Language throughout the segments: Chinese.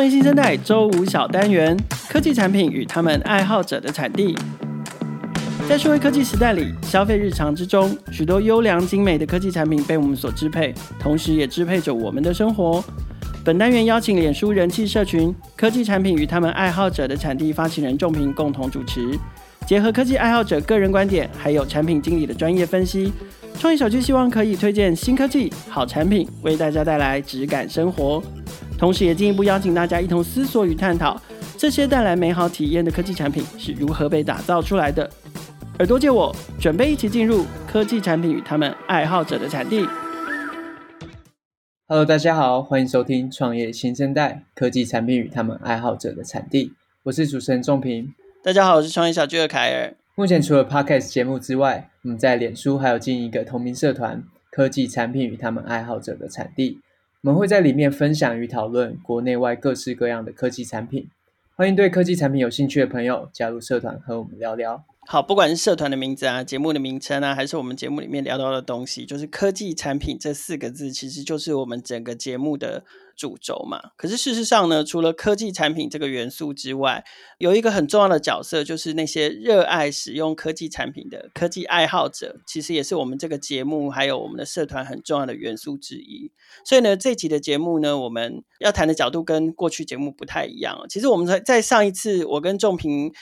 创业新生代周五小单元：科技产品与他们爱好者的产地。在数位科技时代里，消费日常之中，许多优良精美的科技产品被我们所支配，同时也支配着我们的生活。本单元邀请脸书人气社群“科技产品与他们爱好者的产地”发起人仲平共同主持，结合科技爱好者个人观点，还有产品经理的专业分析，创业小聚希望可以推荐新科技、好产品，为大家带来质感生活。同时，也进一步邀请大家一同思索与探讨，这些带来美好体验的科技产品是如何被打造出来的。耳朵借我，准备一起进入科技产品与他们爱好者的产地。Hello，大家好，欢迎收听创业新生代科技产品与他们爱好者的产地。我是主持人仲平。大家好，我是创业小聚的凯尔。目前除了 Podcast 节目之外，我们在脸书还有经营一个同名社团——科技产品与他们爱好者的产地。我们会在里面分享与讨论国内外各式各样的科技产品，欢迎对科技产品有兴趣的朋友加入社团和我们聊聊。好，不管是社团的名字啊、节目的名称啊，还是我们节目里面聊到的东西，就是科技产品这四个字，其实就是我们整个节目的主轴嘛。可是事实上呢，除了科技产品这个元素之外，有一个很重要的角色，就是那些热爱使用科技产品的科技爱好者，其实也是我们这个节目还有我们的社团很重要的元素之一。所以呢，这集的节目呢，我们要谈的角度跟过去节目不太一样。其实我们在在上一次，我跟仲平。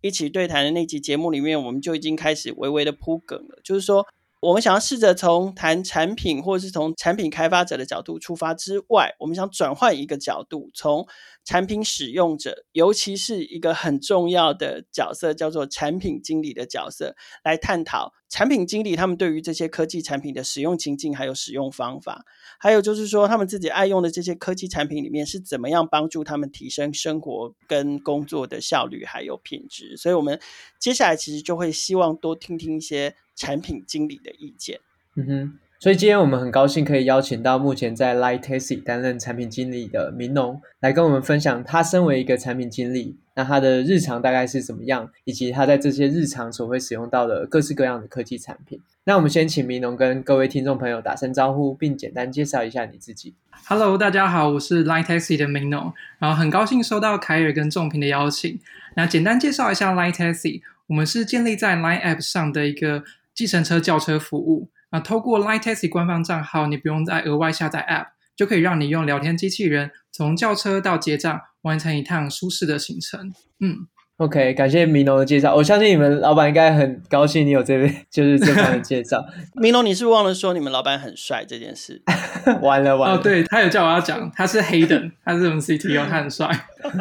一起对谈的那集节目里面，我们就已经开始微微的铺梗了，就是说，我们想要试着从谈产品或者是从产品开发者的角度出发之外，我们想转换一个角度，从产品使用者，尤其是一个很重要的角色，叫做产品经理的角色，来探讨产品经理他们对于这些科技产品的使用情境，还有使用方法，还有就是说他们自己爱用的这些科技产品里面是怎么样帮助他们提升生活跟工作的效率还有品质。所以，我们接下来其实就会希望多听听一些产品经理的意见。嗯哼。所以今天我们很高兴可以邀请到目前在 Line Taxi 担任产品经理的明农来跟我们分享他身为一个产品经理，那他的日常大概是怎么样，以及他在这些日常所会使用到的各式各样的科技产品。那我们先请明农跟各位听众朋友打声招呼，并简单介绍一下你自己。Hello，大家好，我是 Line Taxi 的明农，然后很高兴收到凯尔跟仲平的邀请。那简单介绍一下 Line Taxi，我们是建立在 Line App 上的一个计程车叫车服务。啊，透过 Line Taxi 官方账号，你不用再额外下载 App，就可以让你用聊天机器人从叫车到结账，完成一趟舒适的行程。嗯，OK，感谢明农的介绍。我相信你们老板应该很高兴你有这位，就是这方的介绍。明农，你是不是忘了说你们老板很帅这件事？完了完了，哦，对，他有叫我要讲，他是 Hayden，他是我们 CTO，他很帅。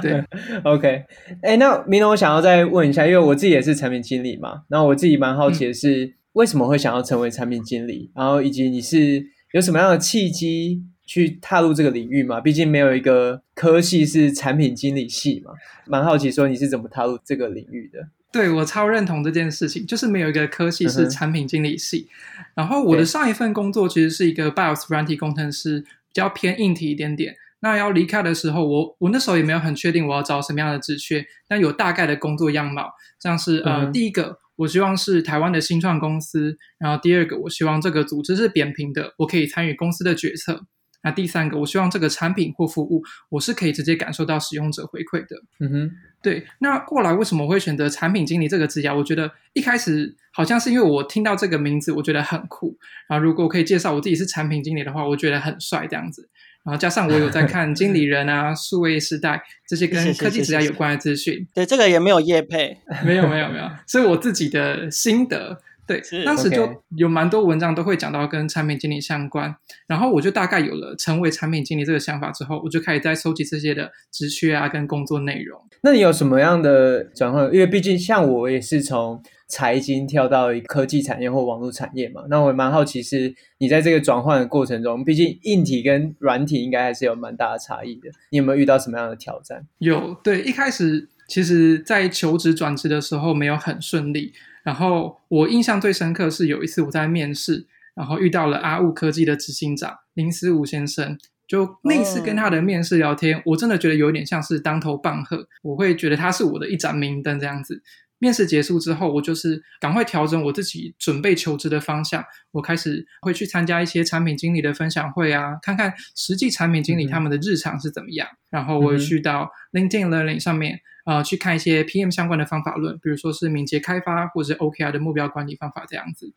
对，OK，哎，那明龙，我想要再问一下，因为我自己也是产品经理嘛，然后我自己蛮好奇的是。嗯为什么会想要成为产品经理？然后以及你是有什么样的契机去踏入这个领域吗？毕竟没有一个科系是产品经理系嘛，蛮好奇说你是怎么踏入这个领域的？对，我超认同这件事情，就是没有一个科系是产品经理系。嗯、然后我的上一份工作其实是一个 BIOS 软体工程师，比较偏硬体一点点。那要离开的时候，我我那时候也没有很确定我要找什么样的职缺，但有大概的工作样貌，像是呃、嗯、第一个。我希望是台湾的新创公司，然后第二个，我希望这个组织是扁平的，我可以参与公司的决策。那第三个，我希望这个产品或服务，我是可以直接感受到使用者回馈的。嗯哼，对。那过来为什么我会选择产品经理这个职业？我觉得一开始好像是因为我听到这个名字，我觉得很酷。然后如果我可以介绍我自己是产品经理的话，我觉得很帅这样子。然后加上我有在看经理人啊、数位时代这些跟科技时代有关的资讯，对，这个也没有业配，没有没有没有，是我自己的心得。对，当时就有蛮多文章都会讲到跟产品经理相关，然后我就大概有了成为产品经理这个想法之后，我就开始在收集这些的职缺啊跟工作内容。那你有什么样的转换？因为毕竟像我也是从财经跳到科技产业或网络产业嘛，那我也蛮好奇是你在这个转换的过程中，毕竟硬体跟软体应该还是有蛮大的差异的，你有没有遇到什么样的挑战？有，对，一开始其实在求职转职的时候没有很顺利。然后我印象最深刻是有一次我在面试，然后遇到了阿雾科技的执行长林思武先生。就那次跟他的面试聊天，我真的觉得有点像是当头棒喝。我会觉得他是我的一盏明灯这样子。面试结束之后，我就是赶快调整我自己准备求职的方向。我开始会去参加一些产品经理的分享会啊，看看实际产品经理他们的日常是怎么样。嗯、然后我去到 LinkedIn Learning 上面，呃，去看一些 PM 相关的方法论，比如说是敏捷开发或者是 OKR 的目标管理方法这样子。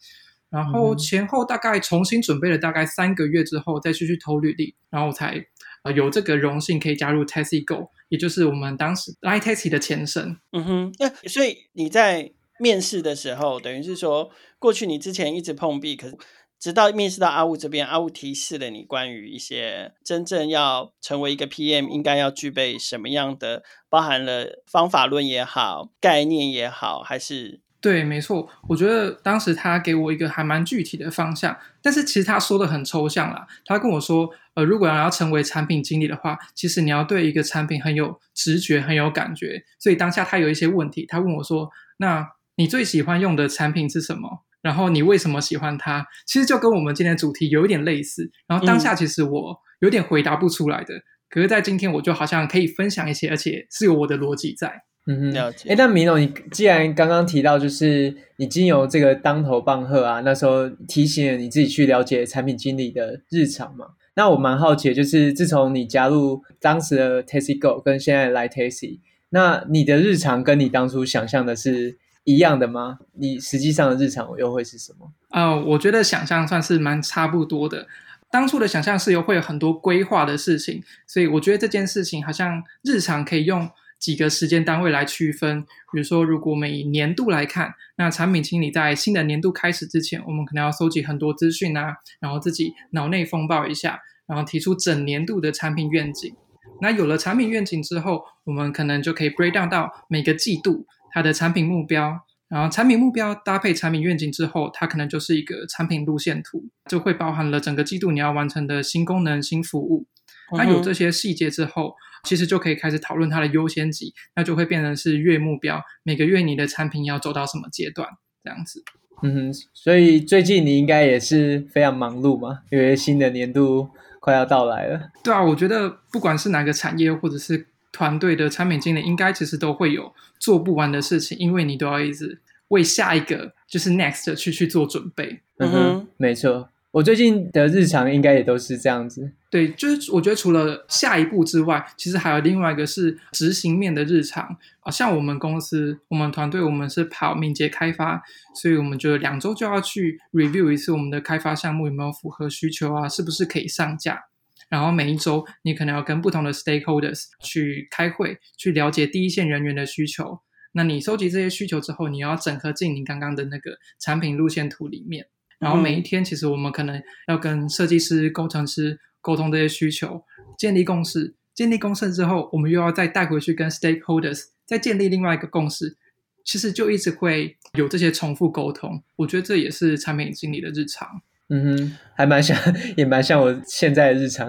然后前后大概重新准备了大概三个月之后，再去去投履历，然后我才。呃，有这个荣幸可以加入 t e s i Go，也就是我们当时 Line Tessie 的前身。嗯哼，那所以你在面试的时候，等于是说，过去你之前一直碰壁，可是直到面试到阿雾这边，阿雾提示了你关于一些真正要成为一个 PM 应该要具备什么样的，包含了方法论也好，概念也好，还是。对，没错，我觉得当时他给我一个还蛮具体的方向，但是其实他说的很抽象啦。他跟我说，呃，如果要成为产品经理的话，其实你要对一个产品很有直觉、很有感觉。所以当下他有一些问题，他问我说：“那你最喜欢用的产品是什么？然后你为什么喜欢它？”其实就跟我们今天的主题有一点类似。然后当下其实我有点回答不出来的，嗯、可是在今天我就好像可以分享一些，而且是有我的逻辑在。嗯哼，了解。哎，那米诺，你既然刚刚提到，就是你经由这个当头棒喝啊，那时候提醒了你自己去了解产品经理的日常嘛。那我蛮好奇的，就是自从你加入当时的 Tessie Go 跟现在来 Tessie，那你的日常跟你当初想象的是一样的吗？你实际上的日常又会是什么？啊、呃，我觉得想象算是蛮差不多的。当初的想象是有会有很多规划的事情，所以我觉得这件事情好像日常可以用。几个时间单位来区分，比如说，如果我们以年度来看，那产品经理在新的年度开始之前，我们可能要收集很多资讯啊，然后自己脑内风暴一下，然后提出整年度的产品愿景。那有了产品愿景之后，我们可能就可以 break down 到每个季度它的产品目标，然后产品目标搭配产品愿景之后，它可能就是一个产品路线图，就会包含了整个季度你要完成的新功能、新服务。那有这些细节之后，其实就可以开始讨论它的优先级，那就会变成是月目标，每个月你的产品要走到什么阶段，这样子。嗯哼，所以最近你应该也是非常忙碌嘛，因为新的年度快要到来了。对啊，我觉得不管是哪个产业或者是团队的产品经理，应该其实都会有做不完的事情，因为你都要一直为下一个就是 next 去去做准备。嗯哼，没错。我最近的日常应该也都是这样子。对，就是我觉得除了下一步之外，其实还有另外一个是执行面的日常啊。像我们公司，我们团队，我们是跑敏捷开发，所以我们就两周就要去 review 一次我们的开发项目有没有符合需求啊，是不是可以上架。然后每一周你可能要跟不同的 stakeholders 去开会，去了解第一线人员的需求。那你收集这些需求之后，你要整合进你刚刚的那个产品路线图里面。然后每一天，其实我们可能要跟设计师、工程师沟通这些需求，建立共识。建立共识之后，我们又要再带回去跟 stakeholders 再建立另外一个共识。其实就一直会有这些重复沟通。我觉得这也是产品经理的日常。嗯哼，还蛮像，也蛮像我现在的日常。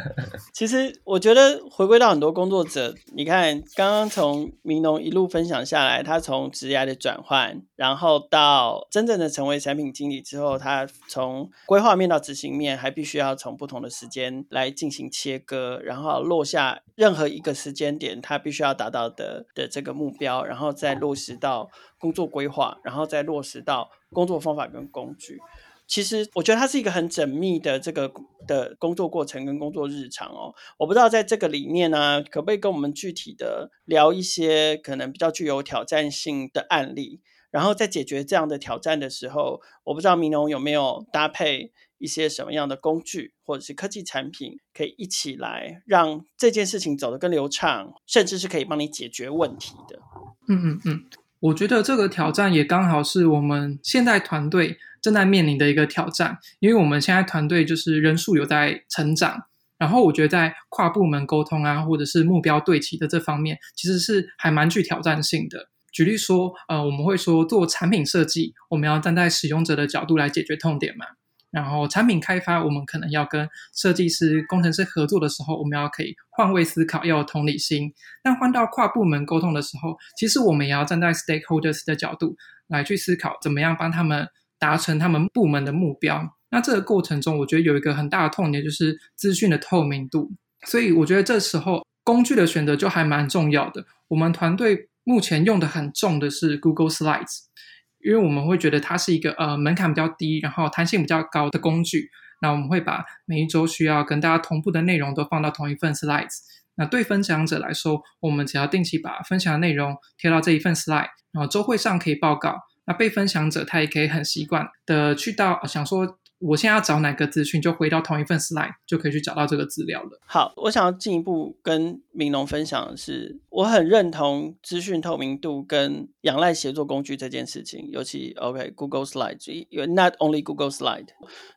其实我觉得回归到很多工作者，你看刚刚从明农一路分享下来，他从职业的转换，然后到真正的成为产品经理之后，他从规划面到执行面，还必须要从不同的时间来进行切割，然后落下任何一个时间点，他必须要达到的的这个目标，然后再落实到工作规划，然后再落实到工作方法跟工具。其实我觉得它是一个很缜密的这个的工作过程跟工作日常哦。我不知道在这个里面呢、可不可以跟我们具体的聊一些可能比较具有挑战性的案例？然后在解决这样的挑战的时候，我不知道明农有没有搭配一些什么样的工具或者是科技产品，可以一起来让这件事情走得更流畅，甚至是可以帮你解决问题的。嗯嗯嗯，我觉得这个挑战也刚好是我们现在团队。正在面临的一个挑战，因为我们现在团队就是人数有在成长，然后我觉得在跨部门沟通啊，或者是目标对齐的这方面，其实是还蛮具挑战性的。举例说，呃，我们会说做产品设计，我们要站在使用者的角度来解决痛点嘛。然后产品开发，我们可能要跟设计师、工程师合作的时候，我们要可以换位思考，要有同理心。但换到跨部门沟通的时候，其实我们也要站在 stakeholders 的角度来去思考，怎么样帮他们。达成他们部门的目标，那这个过程中，我觉得有一个很大的痛点，就是资讯的透明度。所以我觉得这时候工具的选择就还蛮重要的。我们团队目前用的很重的是 Google Slides，因为我们会觉得它是一个呃门槛比较低，然后弹性比较高的工具。那我们会把每一周需要跟大家同步的内容都放到同一份 Slides。那对分享者来说，我们只要定期把分享的内容贴到这一份 Slide，然后周会上可以报告。那被分享者他也可以很习惯的去到想说。我现在要找哪个资讯，就回到同一份 slide 就可以去找到这个资料了。好，我想要进一步跟明农分享的是，我很认同资讯透明度跟仰赖协作工具这件事情。尤其 OK Google Slide，not only Google Slide，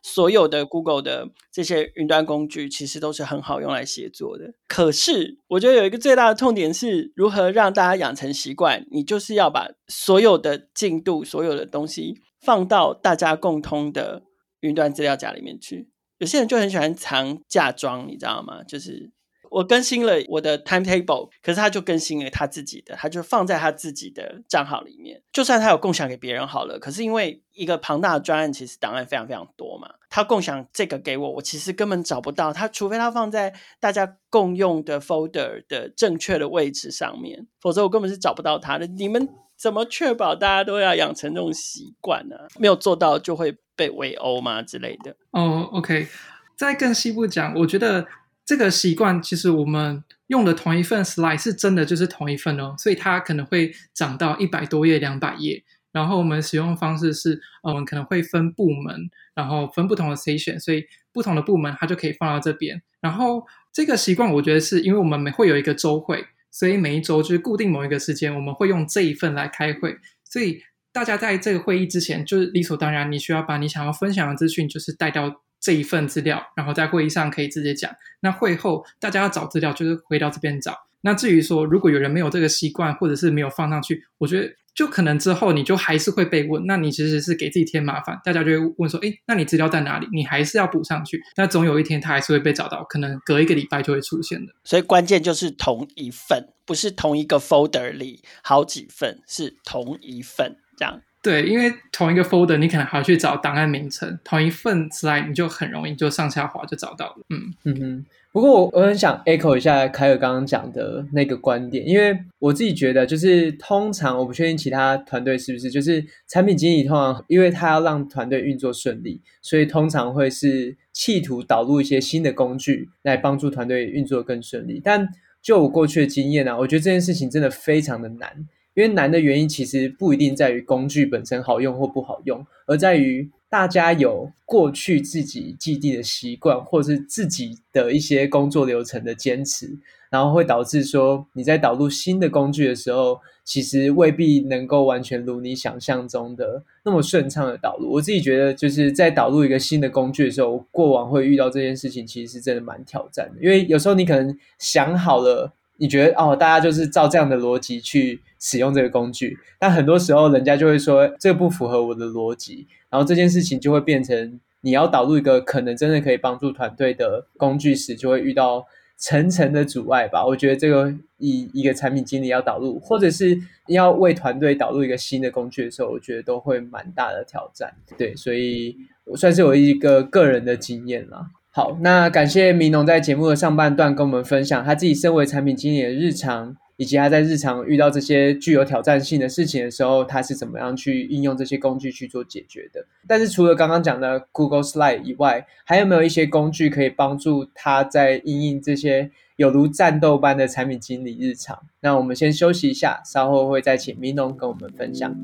所有的 Google 的这些云端工具其实都是很好用来协作的。可是我觉得有一个最大的痛点是如何让大家养成习惯。你就是要把所有的进度、所有的东西放到大家共通的。云端资料夹里面去，有些人就很喜欢藏嫁妆，你知道吗？就是我更新了我的 timetable，可是他就更新了他自己的，他就放在他自己的账号里面。就算他有共享给别人好了，可是因为一个庞大的专案，其实档案非常非常多嘛，他共享这个给我，我其实根本找不到他，除非他放在大家共用的 folder 的正确的位置上面，否则我根本是找不到他的。你们怎么确保大家都要养成这种习惯呢？没有做到就会。被围殴吗之类的？哦、，OK，。再更细部讲，我觉得这个习惯其实我们用的同一份 slide 是真的就是同一份哦，所以它可能会长到一百多页、两百页。然后我们使用方式是，我们可能会分部门，然后分不同的 session，所以不同的部门它就可以放到这边。然后这个习惯，我觉得是因为我们每会有一个周会，所以每一周就是固定某一个时间，我们会用这一份来开会，所以。大家在这个会议之前，就是理所当然，你需要把你想要分享的资讯，就是带到这一份资料，然后在会议上可以直接讲。那会后大家要找资料，就是回到这边找。那至于说，如果有人没有这个习惯，或者是没有放上去，我觉得就可能之后你就还是会被问。那你其实是给自己添麻烦，大家就会问说：“诶，那你资料在哪里？”你还是要补上去。那总有一天它还是会被找到，可能隔一个礼拜就会出现的。所以关键就是同一份，不是同一个 folder 里好几份，是同一份。这样对，因为同一个 folder，你可能还要去找档案名称，同一份 slide 你就很容易就上下滑就找到了。嗯嗯哼。不过我我很想 echo 一下凯尔刚刚讲的那个观点，因为我自己觉得，就是通常我不确定其他团队是不是，就是产品经理通常因为他要让团队运作顺利，所以通常会是企图导入一些新的工具来帮助团队运作更顺利。但就我过去的经验啊，我觉得这件事情真的非常的难。因为难的原因其实不一定在于工具本身好用或不好用，而在于大家有过去自己既定的习惯，或是自己的一些工作流程的坚持，然后会导致说你在导入新的工具的时候，其实未必能够完全如你想象中的那么顺畅的导入。我自己觉得就是在导入一个新的工具的时候，过往会遇到这件事情，其实是真的蛮挑战的，因为有时候你可能想好了。你觉得哦，大家就是照这样的逻辑去使用这个工具，但很多时候人家就会说这个不符合我的逻辑，然后这件事情就会变成你要导入一个可能真的可以帮助团队的工具时，就会遇到层层的阻碍吧。我觉得这个一一个产品经理要导入，或者是要为团队导入一个新的工具的时候，我觉得都会蛮大的挑战。对，所以我算是有一个个人的经验啦。好，那感谢明农在节目的上半段跟我们分享他自己身为产品经理的日常，以及他在日常遇到这些具有挑战性的事情的时候，他是怎么样去应用这些工具去做解决的。但是除了刚刚讲的 Google Slide 以外，还有没有一些工具可以帮助他在应用这些有如战斗般的产品经理日常？那我们先休息一下，稍后会再请明农跟我们分享。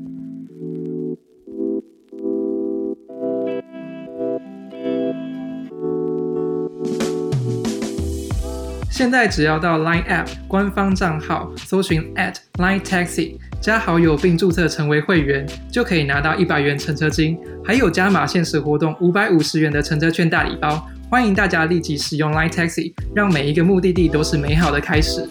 现在只要到 Line App 官方账号搜寻 @LineTaxi，加好友并注册成为会员，就可以拿到一百元乘车金，还有加码限时活动五百五十元的乘车券大礼包。欢迎大家立即使用 Line Taxi，让每一个目的地都是美好的开始。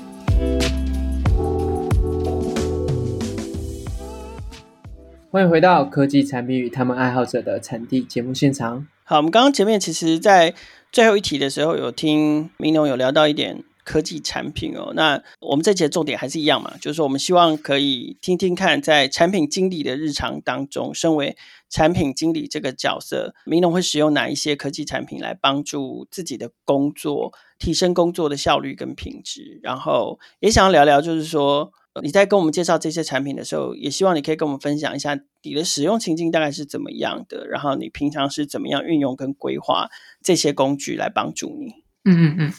欢迎回到科技产品与他们爱好者的产地节目现场。好，我们刚刚前面其实，在最后一题的时候，有听明龙有聊到一点科技产品哦。那我们这节重点还是一样嘛，就是说我们希望可以听听看，在产品经理的日常当中，身为产品经理这个角色，明龙会使用哪一些科技产品来帮助自己的工作，提升工作的效率跟品质。然后也想要聊聊，就是说你在跟我们介绍这些产品的时候，也希望你可以跟我们分享一下你的使用情境大概是怎么样的，然后你平常是怎么样运用跟规划这些工具来帮助你。嗯嗯嗯，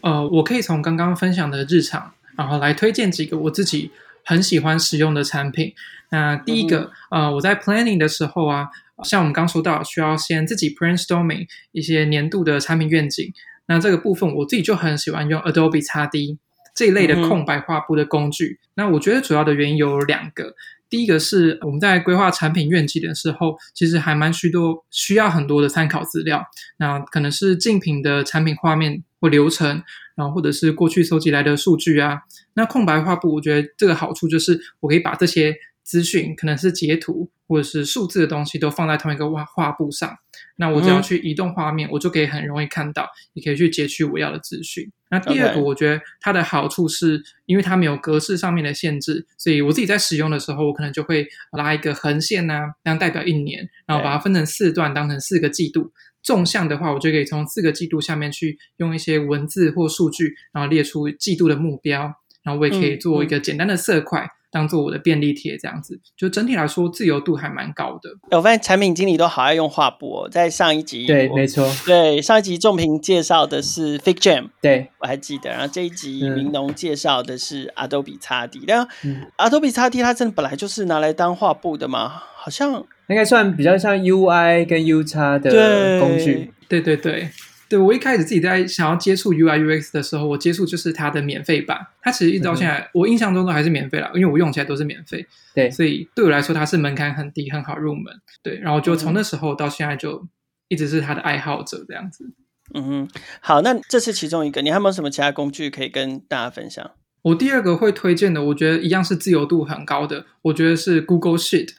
呃，我可以从刚刚分享的日常，然后来推荐几个我自己很喜欢使用的产品。那第一个，嗯、呃，我在 planning 的时候啊，像我们刚说到，需要先自己 brainstorming 一些年度的产品愿景。那这个部分我自己就很喜欢用 Adobe XD 这一类的空白画布的工具。嗯、那我觉得主要的原因有两个。第一个是我们在规划产品愿景的时候，其实还蛮需多需要很多的参考资料。那可能是竞品的产品画面或流程，然后或者是过去搜集来的数据啊。那空白画布，我觉得这个好处就是我可以把这些资讯，可能是截图或者是数字的东西，都放在同一个画画布上。那我只要去移动画面，嗯、我就可以很容易看到，也可以去截取我要的资讯。那第二个，我觉得它的好处是，因为它没有格式上面的限制，所以我自己在使用的时候，我可能就会拉一个横线啊，这样代表一年，然后把它分成四段，当成四个季度。纵向的话，我就可以从四个季度下面去用一些文字或数据，然后列出季度的目标，然后我也可以做一个简单的色块。嗯嗯当做我的便利贴这样子，就整体来说自由度还蛮高的。我发现产品经理都好爱用画布哦，在上一集对，没错，对上一集仲平介绍的是 FigJam，对我还记得。然后这一集明农介绍的是 Adobe XD，但 Adobe XD 它真的本来就是拿来当画布的嘛？好像应该算比较像 UI 跟 UX 的工具，对对对对。我一开始自己在想要接触 UI UX 的时候，我接触就是它的免费版。它其实一直到现在，嗯、我印象中都还是免费啦，因为我用起来都是免费。对，所以对我来说它是门槛很低，很好入门。对，然后就从那时候到现在就一直是它的爱好者这样子。嗯哼，好，那这是其中一个，你还有没有什么其他工具可以跟大家分享？我第二个会推荐的，我觉得一样是自由度很高的，我觉得是 Google Sheet。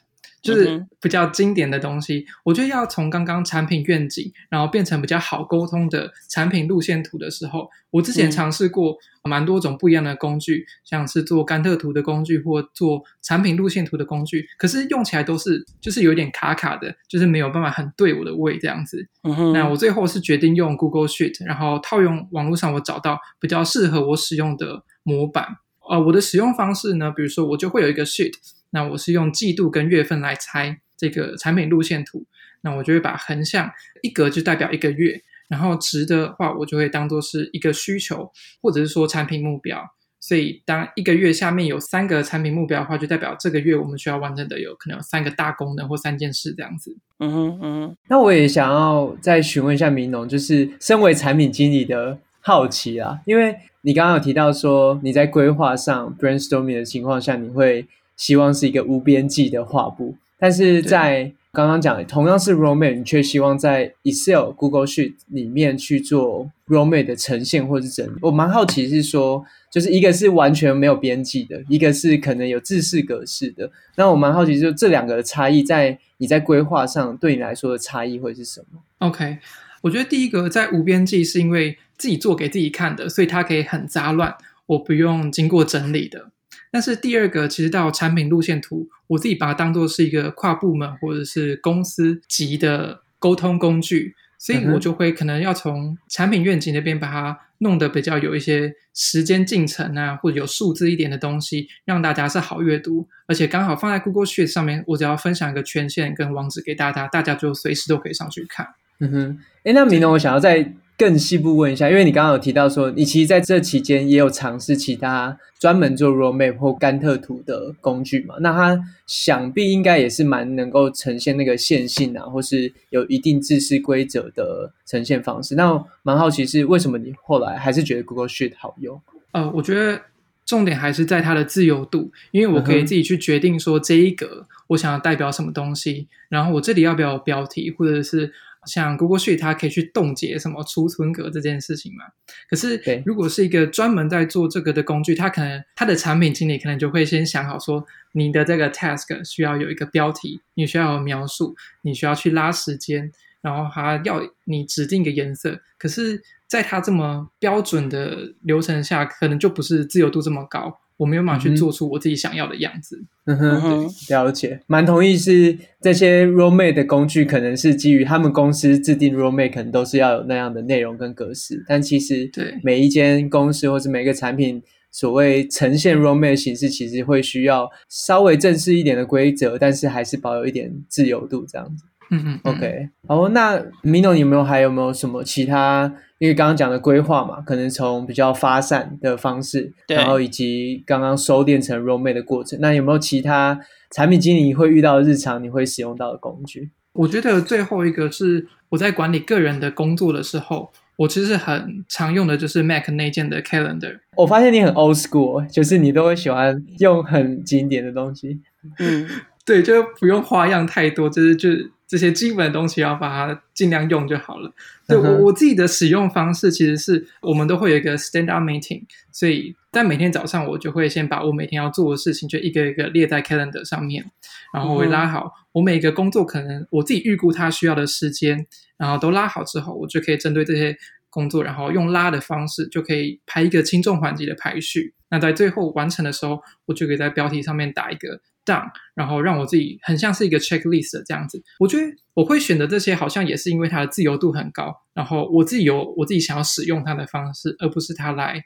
就是比较经典的东西，我觉得要从刚刚产品愿景，然后变成比较好沟通的产品路线图的时候，我之前尝试过蛮多种不一样的工具，像是做甘特图的工具或做产品路线图的工具，可是用起来都是就是有点卡卡的，就是没有办法很对我的胃这样子。嗯。那我最后是决定用 Google Sheet，然后套用网络上我找到比较适合我使用的模板。呃，我的使用方式呢，比如说我就会有一个 Sheet。那我是用季度跟月份来拆这个产品路线图，那我就会把横向一格就代表一个月，然后值的话我就会当做是一个需求，或者是说产品目标。所以当一个月下面有三个产品目标的话，就代表这个月我们需要完成的有可能有三个大功能或三件事这样子。嗯哼嗯哼。那我也想要再询问一下明农，就是身为产品经理的好奇啊，因为你刚刚有提到说你在规划上 brainstorming 的情况下，你会。希望是一个无边际的画布，但是在刚刚讲的同样是 roadmap，你却希望在 Excel、Google Sheet 里面去做 roadmap 的呈现或是整理。我蛮好奇是说，就是一个是完全没有边际的，一个是可能有制式格式的。那我蛮好奇，就这两个的差异，在你在规划上对你来说的差异会是什么？OK，我觉得第一个在无边际是因为自己做给自己看的，所以它可以很杂乱，我不用经过整理的。但是第二个，其实到产品路线图，我自己把它当做是一个跨部门或者是公司级的沟通工具，所以我就会可能要从产品愿景那边把它弄得比较有一些时间进程啊，或者有数字一点的东西，让大家是好阅读，而且刚好放在 Google Sheet 上面，我只要分享一个权限跟网址给大家，大家就随时都可以上去看。嗯哼，诶，那明农，我想要再。更细部问一下，因为你刚刚有提到说，你其实在这期间也有尝试其他专门做 roadmap 或甘特图的工具嘛？那它想必应该也是蛮能够呈现那个线性啊，或是有一定制式规则的呈现方式。那蛮好奇是为什么你后来还是觉得 Google Sheet 好用？呃，我觉得重点还是在它的自由度，因为我可以自己去决定说这一格我想要代表什么东西，然后我这里要不要有标题，或者是。像 Google Sheet，它可以去冻结什么储存格这件事情嘛？可是，如果是一个专门在做这个的工具，它可能它的产品经理可能就会先想好说，你的这个 task 需要有一个标题，你需要有描述，你需要去拉时间，然后还要你指定一个颜色。可是，在它这么标准的流程下，可能就不是自由度这么高。我没有办法去做出我自己想要的样子。嗯哼，了解，蛮同意是这些 roadmap 的工具，可能是基于他们公司制定 roadmap，可能都是要有那样的内容跟格式。但其实，对每一间公司或是每个产品所谓呈现 roadmap 的形式，其实会需要稍微正式一点的规则，但是还是保有一点自由度这样子。嗯嗯，OK。好，那 Mino 你有没有还有没有什么其他？因为刚刚讲的规划嘛，可能从比较发散的方式，对然后以及刚刚收敛成 roadmap 的过程，那有没有其他产品经理会遇到的日常你会使用到的工具？我觉得最后一个是我在管理个人的工作的时候，我其实很常用的就是 Mac 内建的 Calendar。我发现你很 old school，就是你都会喜欢用很经典的东西。嗯，对，就不用花样太多，就是就这些基本的东西要把它尽量用就好了。对，我我自己的使用方式其实是我们都会有一个 stand up meeting，所以在每天早上我就会先把我每天要做的事情就一个一个列在 Calendar 上面，然后我会拉好我每个工作可能我自己预估它需要的时间。然后都拉好之后，我就可以针对这些工作，然后用拉的方式，就可以排一个轻重缓急的排序。那在最后完成的时候，我就可以在标题上面打一个 done，然后让我自己很像是一个 checklist 这样子。我觉得我会选择这些，好像也是因为它的自由度很高，然后我自己有我自己想要使用它的方式，而不是它来。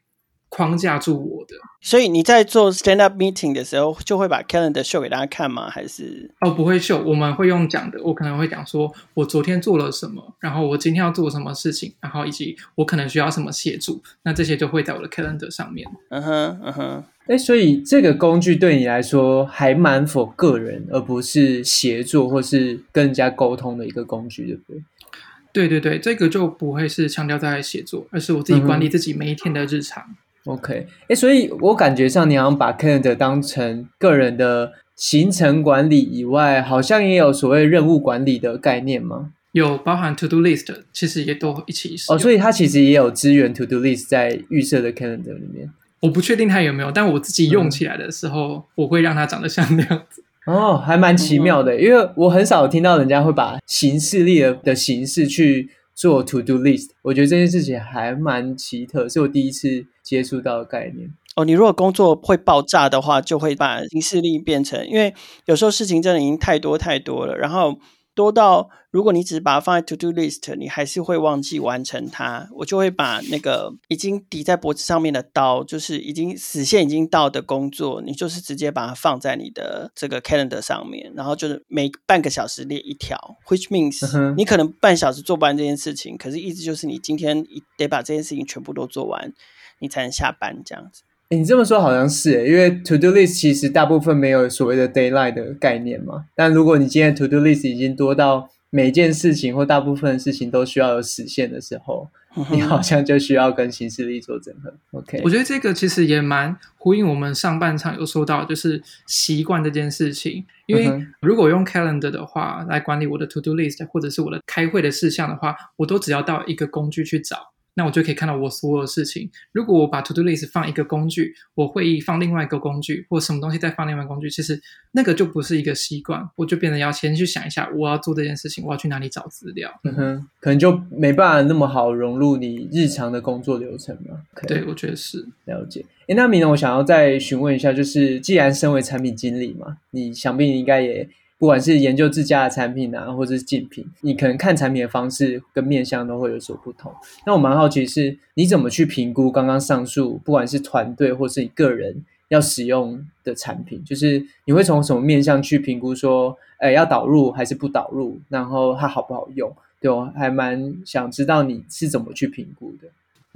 框架住我的，所以你在做 stand up meeting 的时候，就会把 calendar show 给大家看吗？还是哦，不会秀，我们会用讲的。我可能会讲说，我昨天做了什么，然后我今天要做什么事情，然后以及我可能需要什么协助，那这些就会在我的 calendar 上面。嗯哼，嗯哼。哎，所以这个工具对你来说还蛮 for 个人，而不是协作或是跟人家沟通的一个工具，对不对？对对对，这个就不会是强调在写作，而是我自己管理自己每一天的日常。嗯 OK，哎，所以我感觉上你好像把 Calendar 当成个人的行程管理以外，好像也有所谓任务管理的概念吗？有，包含 To Do List，其实也都一起。哦，所以它其实也有支援 To Do List 在预设的 Calendar 里面。我不确定它有没有，但我自己用起来的时候，嗯、我会让它长得像那样子。哦，还蛮奇妙的，嗯、因为我很少听到人家会把形式力的的形式去做 To Do List，我觉得这件事情还蛮奇特，是我第一次。接触到的概念哦，你如果工作会爆炸的话，就会把形式力变成，因为有时候事情真的已经太多太多了，然后多到如果你只是把它放在 to do list，你还是会忘记完成它。我就会把那个已经抵在脖子上面的刀，就是已经死线已经到的工作，你就是直接把它放在你的这个 calendar 上面，然后就是每半个小时列一条，which means 你可能半小时做不完这件事情，可是意思就是你今天得把这件事情全部都做完。你才能下班这样子。欸，你这么说好像是，因为 To Do List 其实大部分没有所谓的 d a y l i g h t 的概念嘛。但如果你今天 To Do List 已经多到每件事情或大部分的事情都需要有实现的时候，嗯、你好像就需要跟行事力做整合。OK，我觉得这个其实也蛮呼应我们上半场有说到，就是习惯这件事情。因为如果用 Calendar 的话来管理我的 To Do List 或者是我的开会的事项的话，我都只要到一个工具去找。那我就可以看到我所有的事情。如果我把 To Do List 放一个工具，我会议放另外一个工具，或什么东西再放另外一个工具，其实那个就不是一个习惯，我就变得要先去想一下，我要做这件事情，我要去哪里找资料。嗯哼，可能就没办法那么好融入你日常的工作流程嘛。Okay. 对，我觉得是。了解。诶，那米呢，我想要再询问一下，就是既然身为产品经理嘛，你想必你应该也。不管是研究自家的产品啊，或者是竞品，你可能看产品的方式跟面向都会有所不同。那我蛮好奇是，你怎么去评估刚刚上述，不管是团队或是你个人要使用的产品，就是你会从什么面向去评估说，哎，要导入还是不导入，然后它好不好用？对，我还蛮想知道你是怎么去评估的。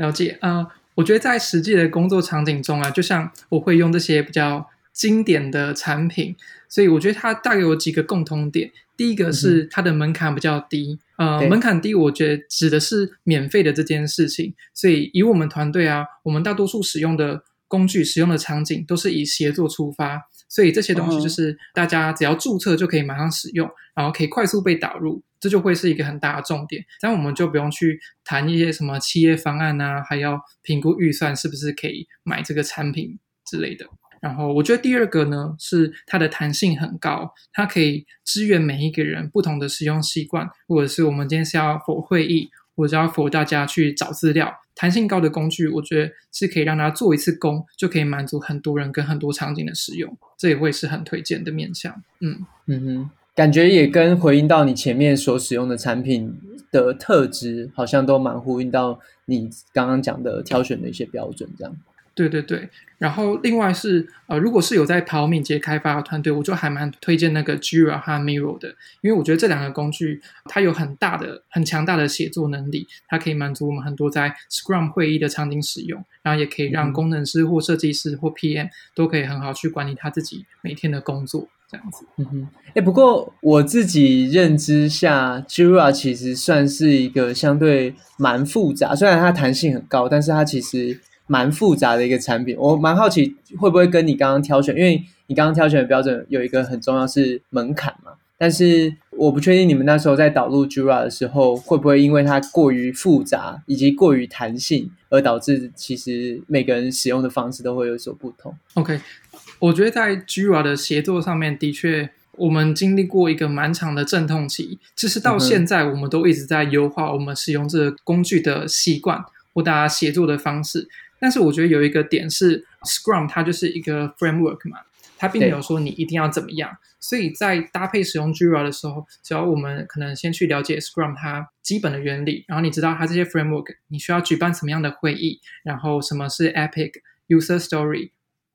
了解，呃，我觉得在实际的工作场景中啊，就像我会用这些比较经典的产品。所以我觉得它大概有几个共通点。第一个是它的门槛比较低，嗯、呃，门槛低，我觉得指的是免费的这件事情。所以以我们团队啊，我们大多数使用的工具、使用的场景都是以协作出发，所以这些东西就是大家只要注册就可以马上使用，然后可以快速被导入，这就会是一个很大的重点。这样我们就不用去谈一些什么企业方案啊，还要评估预算是不是可以买这个产品之类的。然后我觉得第二个呢，是它的弹性很高，它可以支援每一个人不同的使用习惯，或者是我们今天是要 for 会议，或者要 for 大家去找资料，弹性高的工具，我觉得是可以让它做一次工就可以满足很多人跟很多场景的使用，这也会是很推荐的面向。嗯嗯哼，感觉也跟回应到你前面所使用的产品的特质，好像都蛮呼应到你刚刚讲的挑选的一些标准这样。对对对，然后另外是呃，如果是有在跑敏捷开发的团队，我就还蛮推荐那个 Jira 和 Miro 的，因为我觉得这两个工具它有很大的、很强大的写作能力，它可以满足我们很多在 Scrum 会议的场景使用，然后也可以让工程师或设计师或 PM 都可以很好去管理他自己每天的工作，这样子。嗯哼，哎，不过我自己认知下，Jira 其实算是一个相对蛮复杂，虽然它弹性很高，但是它其实。蛮复杂的一个产品，我蛮好奇会不会跟你刚刚挑选，因为你刚刚挑选的标准有一个很重要是门槛嘛，但是我不确定你们那时候在导入 Jira 的时候，会不会因为它过于复杂以及过于弹性，而导致其实每个人使用的方式都会有所不同。OK，我觉得在 Jira 的协作上面，的确我们经历过一个蛮长的阵痛期，其实到现在我们都一直在优化我们使用这个工具的习惯或大家协作的方式。但是我觉得有一个点是，Scrum 它就是一个 framework 嘛，它并没有说你一定要怎么样。所以在搭配使用 Jira 的时候，只要我们可能先去了解 Scrum 它基本的原理，然后你知道它这些 framework 你需要举办什么样的会议，然后什么是 Epic User Story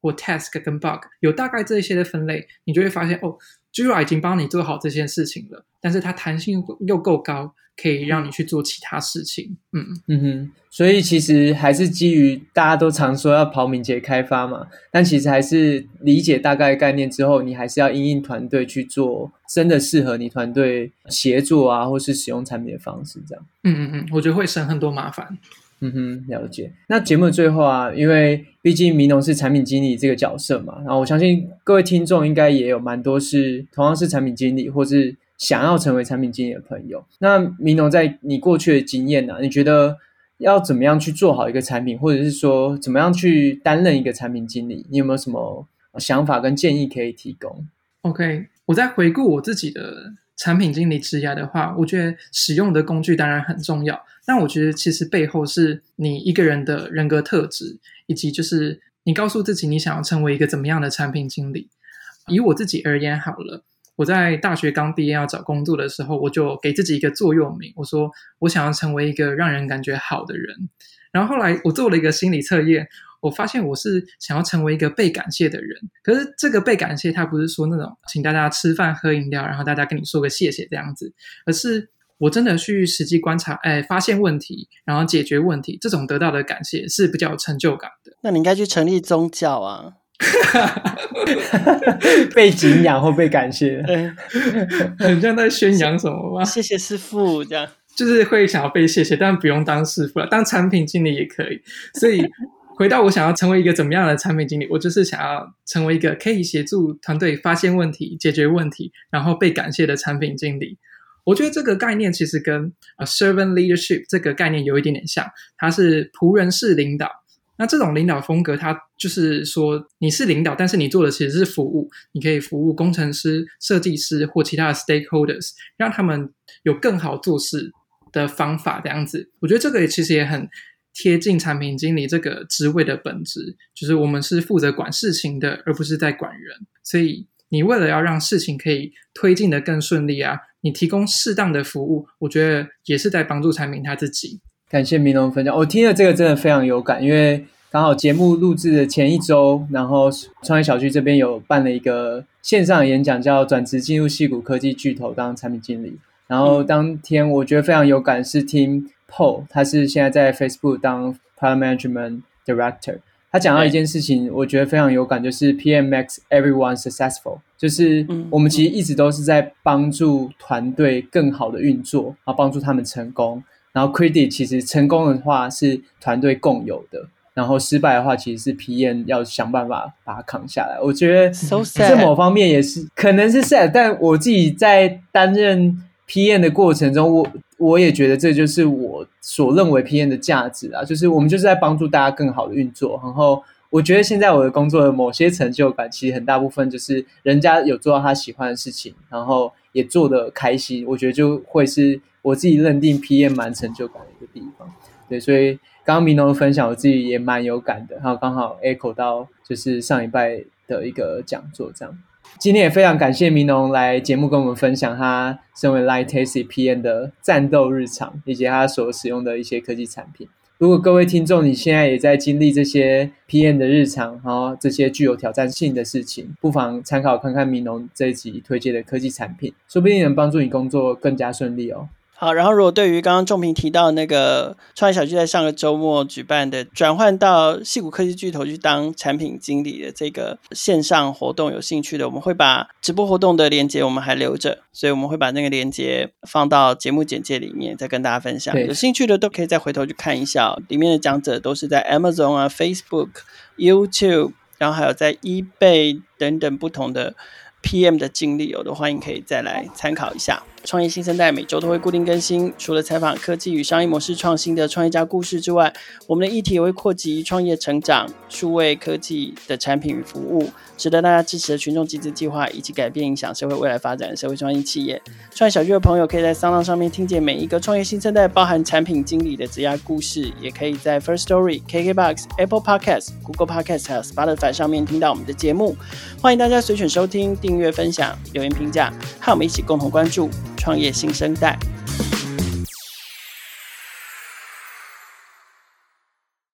或 Task 跟 Bug，有大概这些的分类，你就会发现哦，Jira 已经帮你做好这件事情了，但是它弹性又够高。可以让你去做其他事情，嗯嗯哼，所以其实还是基于大家都常说要跑敏捷开发嘛，但其实还是理解大概概念之后，你还是要因应团队去做真的适合你团队协作啊，或是使用产品的方式，这样。嗯嗯嗯，我觉得会省很多麻烦。嗯哼，了解。那节目的最后啊，因为毕竟铭农是产品经理这个角色嘛，然后我相信各位听众应该也有蛮多是同样是产品经理，或是。想要成为产品经理的朋友，那铭农在你过去的经验呢、啊？你觉得要怎么样去做好一个产品，或者是说怎么样去担任一个产品经理？你有没有什么想法跟建议可以提供？OK，我在回顾我自己的产品经理职涯的话，我觉得使用的工具当然很重要，但我觉得其实背后是你一个人的人格特质，以及就是你告诉自己你想要成为一个怎么样的产品经理。以我自己而言，好了。我在大学刚毕业要找工作的时候，我就给自己一个座右铭，我说我想要成为一个让人感觉好的人。然后后来我做了一个心理测验，我发现我是想要成为一个被感谢的人。可是这个被感谢，它不是说那种请大家吃饭喝饮料，然后大家跟你说个谢谢这样子，而是我真的去实际观察，哎，发现问题，然后解决问题，这种得到的感谢是比较有成就感的。那你应该去成立宗教啊。被敬仰或被感谢 很像在宣扬什么吗？谢谢师傅，这样就是会想要被谢谢，但不用当师傅了，当产品经理也可以。所以回到我想要成为一个怎么样的产品经理，我就是想要成为一个可以协助团队发现问题、解决问题，然后被感谢的产品经理。我觉得这个概念其实跟 servant leadership 这个概念有一点点像，它是仆人式领导。那这种领导风格，它就是说你是领导，但是你做的其实是服务。你可以服务工程师、设计师或其他的 stakeholders，让他们有更好做事的方法。这样子，我觉得这个也其实也很贴近产品经理这个职位的本质，就是我们是负责管事情的，而不是在管人。所以，你为了要让事情可以推进得更顺利啊，你提供适当的服务，我觉得也是在帮助产品他自己。感谢明龙分享，我听了这个真的非常有感，因为刚好节目录制的前一周，然后创业小聚这边有办了一个线上演讲，叫转职进入戏谷科技巨头当产品经理。然后当天我觉得非常有感是听 Paul，他是现在在 Facebook 当 Product Management Director，他讲到一件事情，我觉得非常有感，就是 PM makes everyone successful，就是我们其实一直都是在帮助团队更好的运作，然后帮助他们成功。然后 credit 其实成功的话是团队共有的，然后失败的话其实是 PM 要想办法把它扛下来。我觉得在某方面也是可能是 sad，但我自己在担任 PM 的过程中，我我也觉得这就是我所认为 PM 的价值啊，就是我们就是在帮助大家更好的运作。然后我觉得现在我的工作的某些成就感，其实很大部分就是人家有做到他喜欢的事情，然后也做得开心，我觉得就会是。我自己认定 PM 蛮成就感的一个地方，对，所以刚刚明龙的分享，我自己也蛮有感的，然后刚好 echo 到就是上礼拜的一个讲座这样。今天也非常感谢明农来节目跟我们分享他身为 Light Tasty PM 的战斗日常，以及他所使用的一些科技产品。如果各位听众你现在也在经历这些 PM 的日常，然后这些具有挑战性的事情，不妨参考看看明农这一集推荐的科技产品，说不定能帮助你工作更加顺利哦。好，然后如果对于刚刚仲平提到那个创业小聚在上个周末举办的转换到戏谷科技巨头去当产品经理的这个线上活动有兴趣的，我们会把直播活动的链接我们还留着，所以我们会把那个链接放到节目简介里面，再跟大家分享。有兴趣的都可以再回头去看一下，里面的讲者都是在 Amazon 啊、Facebook、YouTube，然后还有在 eBay 等等不同的 PM 的经历，有的欢迎可以再来参考一下。创业新生代每周都会固定更新，除了采访科技与商业模式创新的创业家故事之外，我们的议题也会扩及创业成长、数位科技的产品与服务，值得大家支持的群众集资计划，以及改变影响社会未来发展的社会创新企业。创业小聚的朋友可以在 Sound 上面听见每一个创业新生代包含产品经理的职涯故事，也可以在 First Story、KKBox、Apple Podcast、Google Podcast 还有 Spotify 上面听到我们的节目。欢迎大家随选收听、订阅、分享、留言评价，和我们一起共同关注。创业新生代。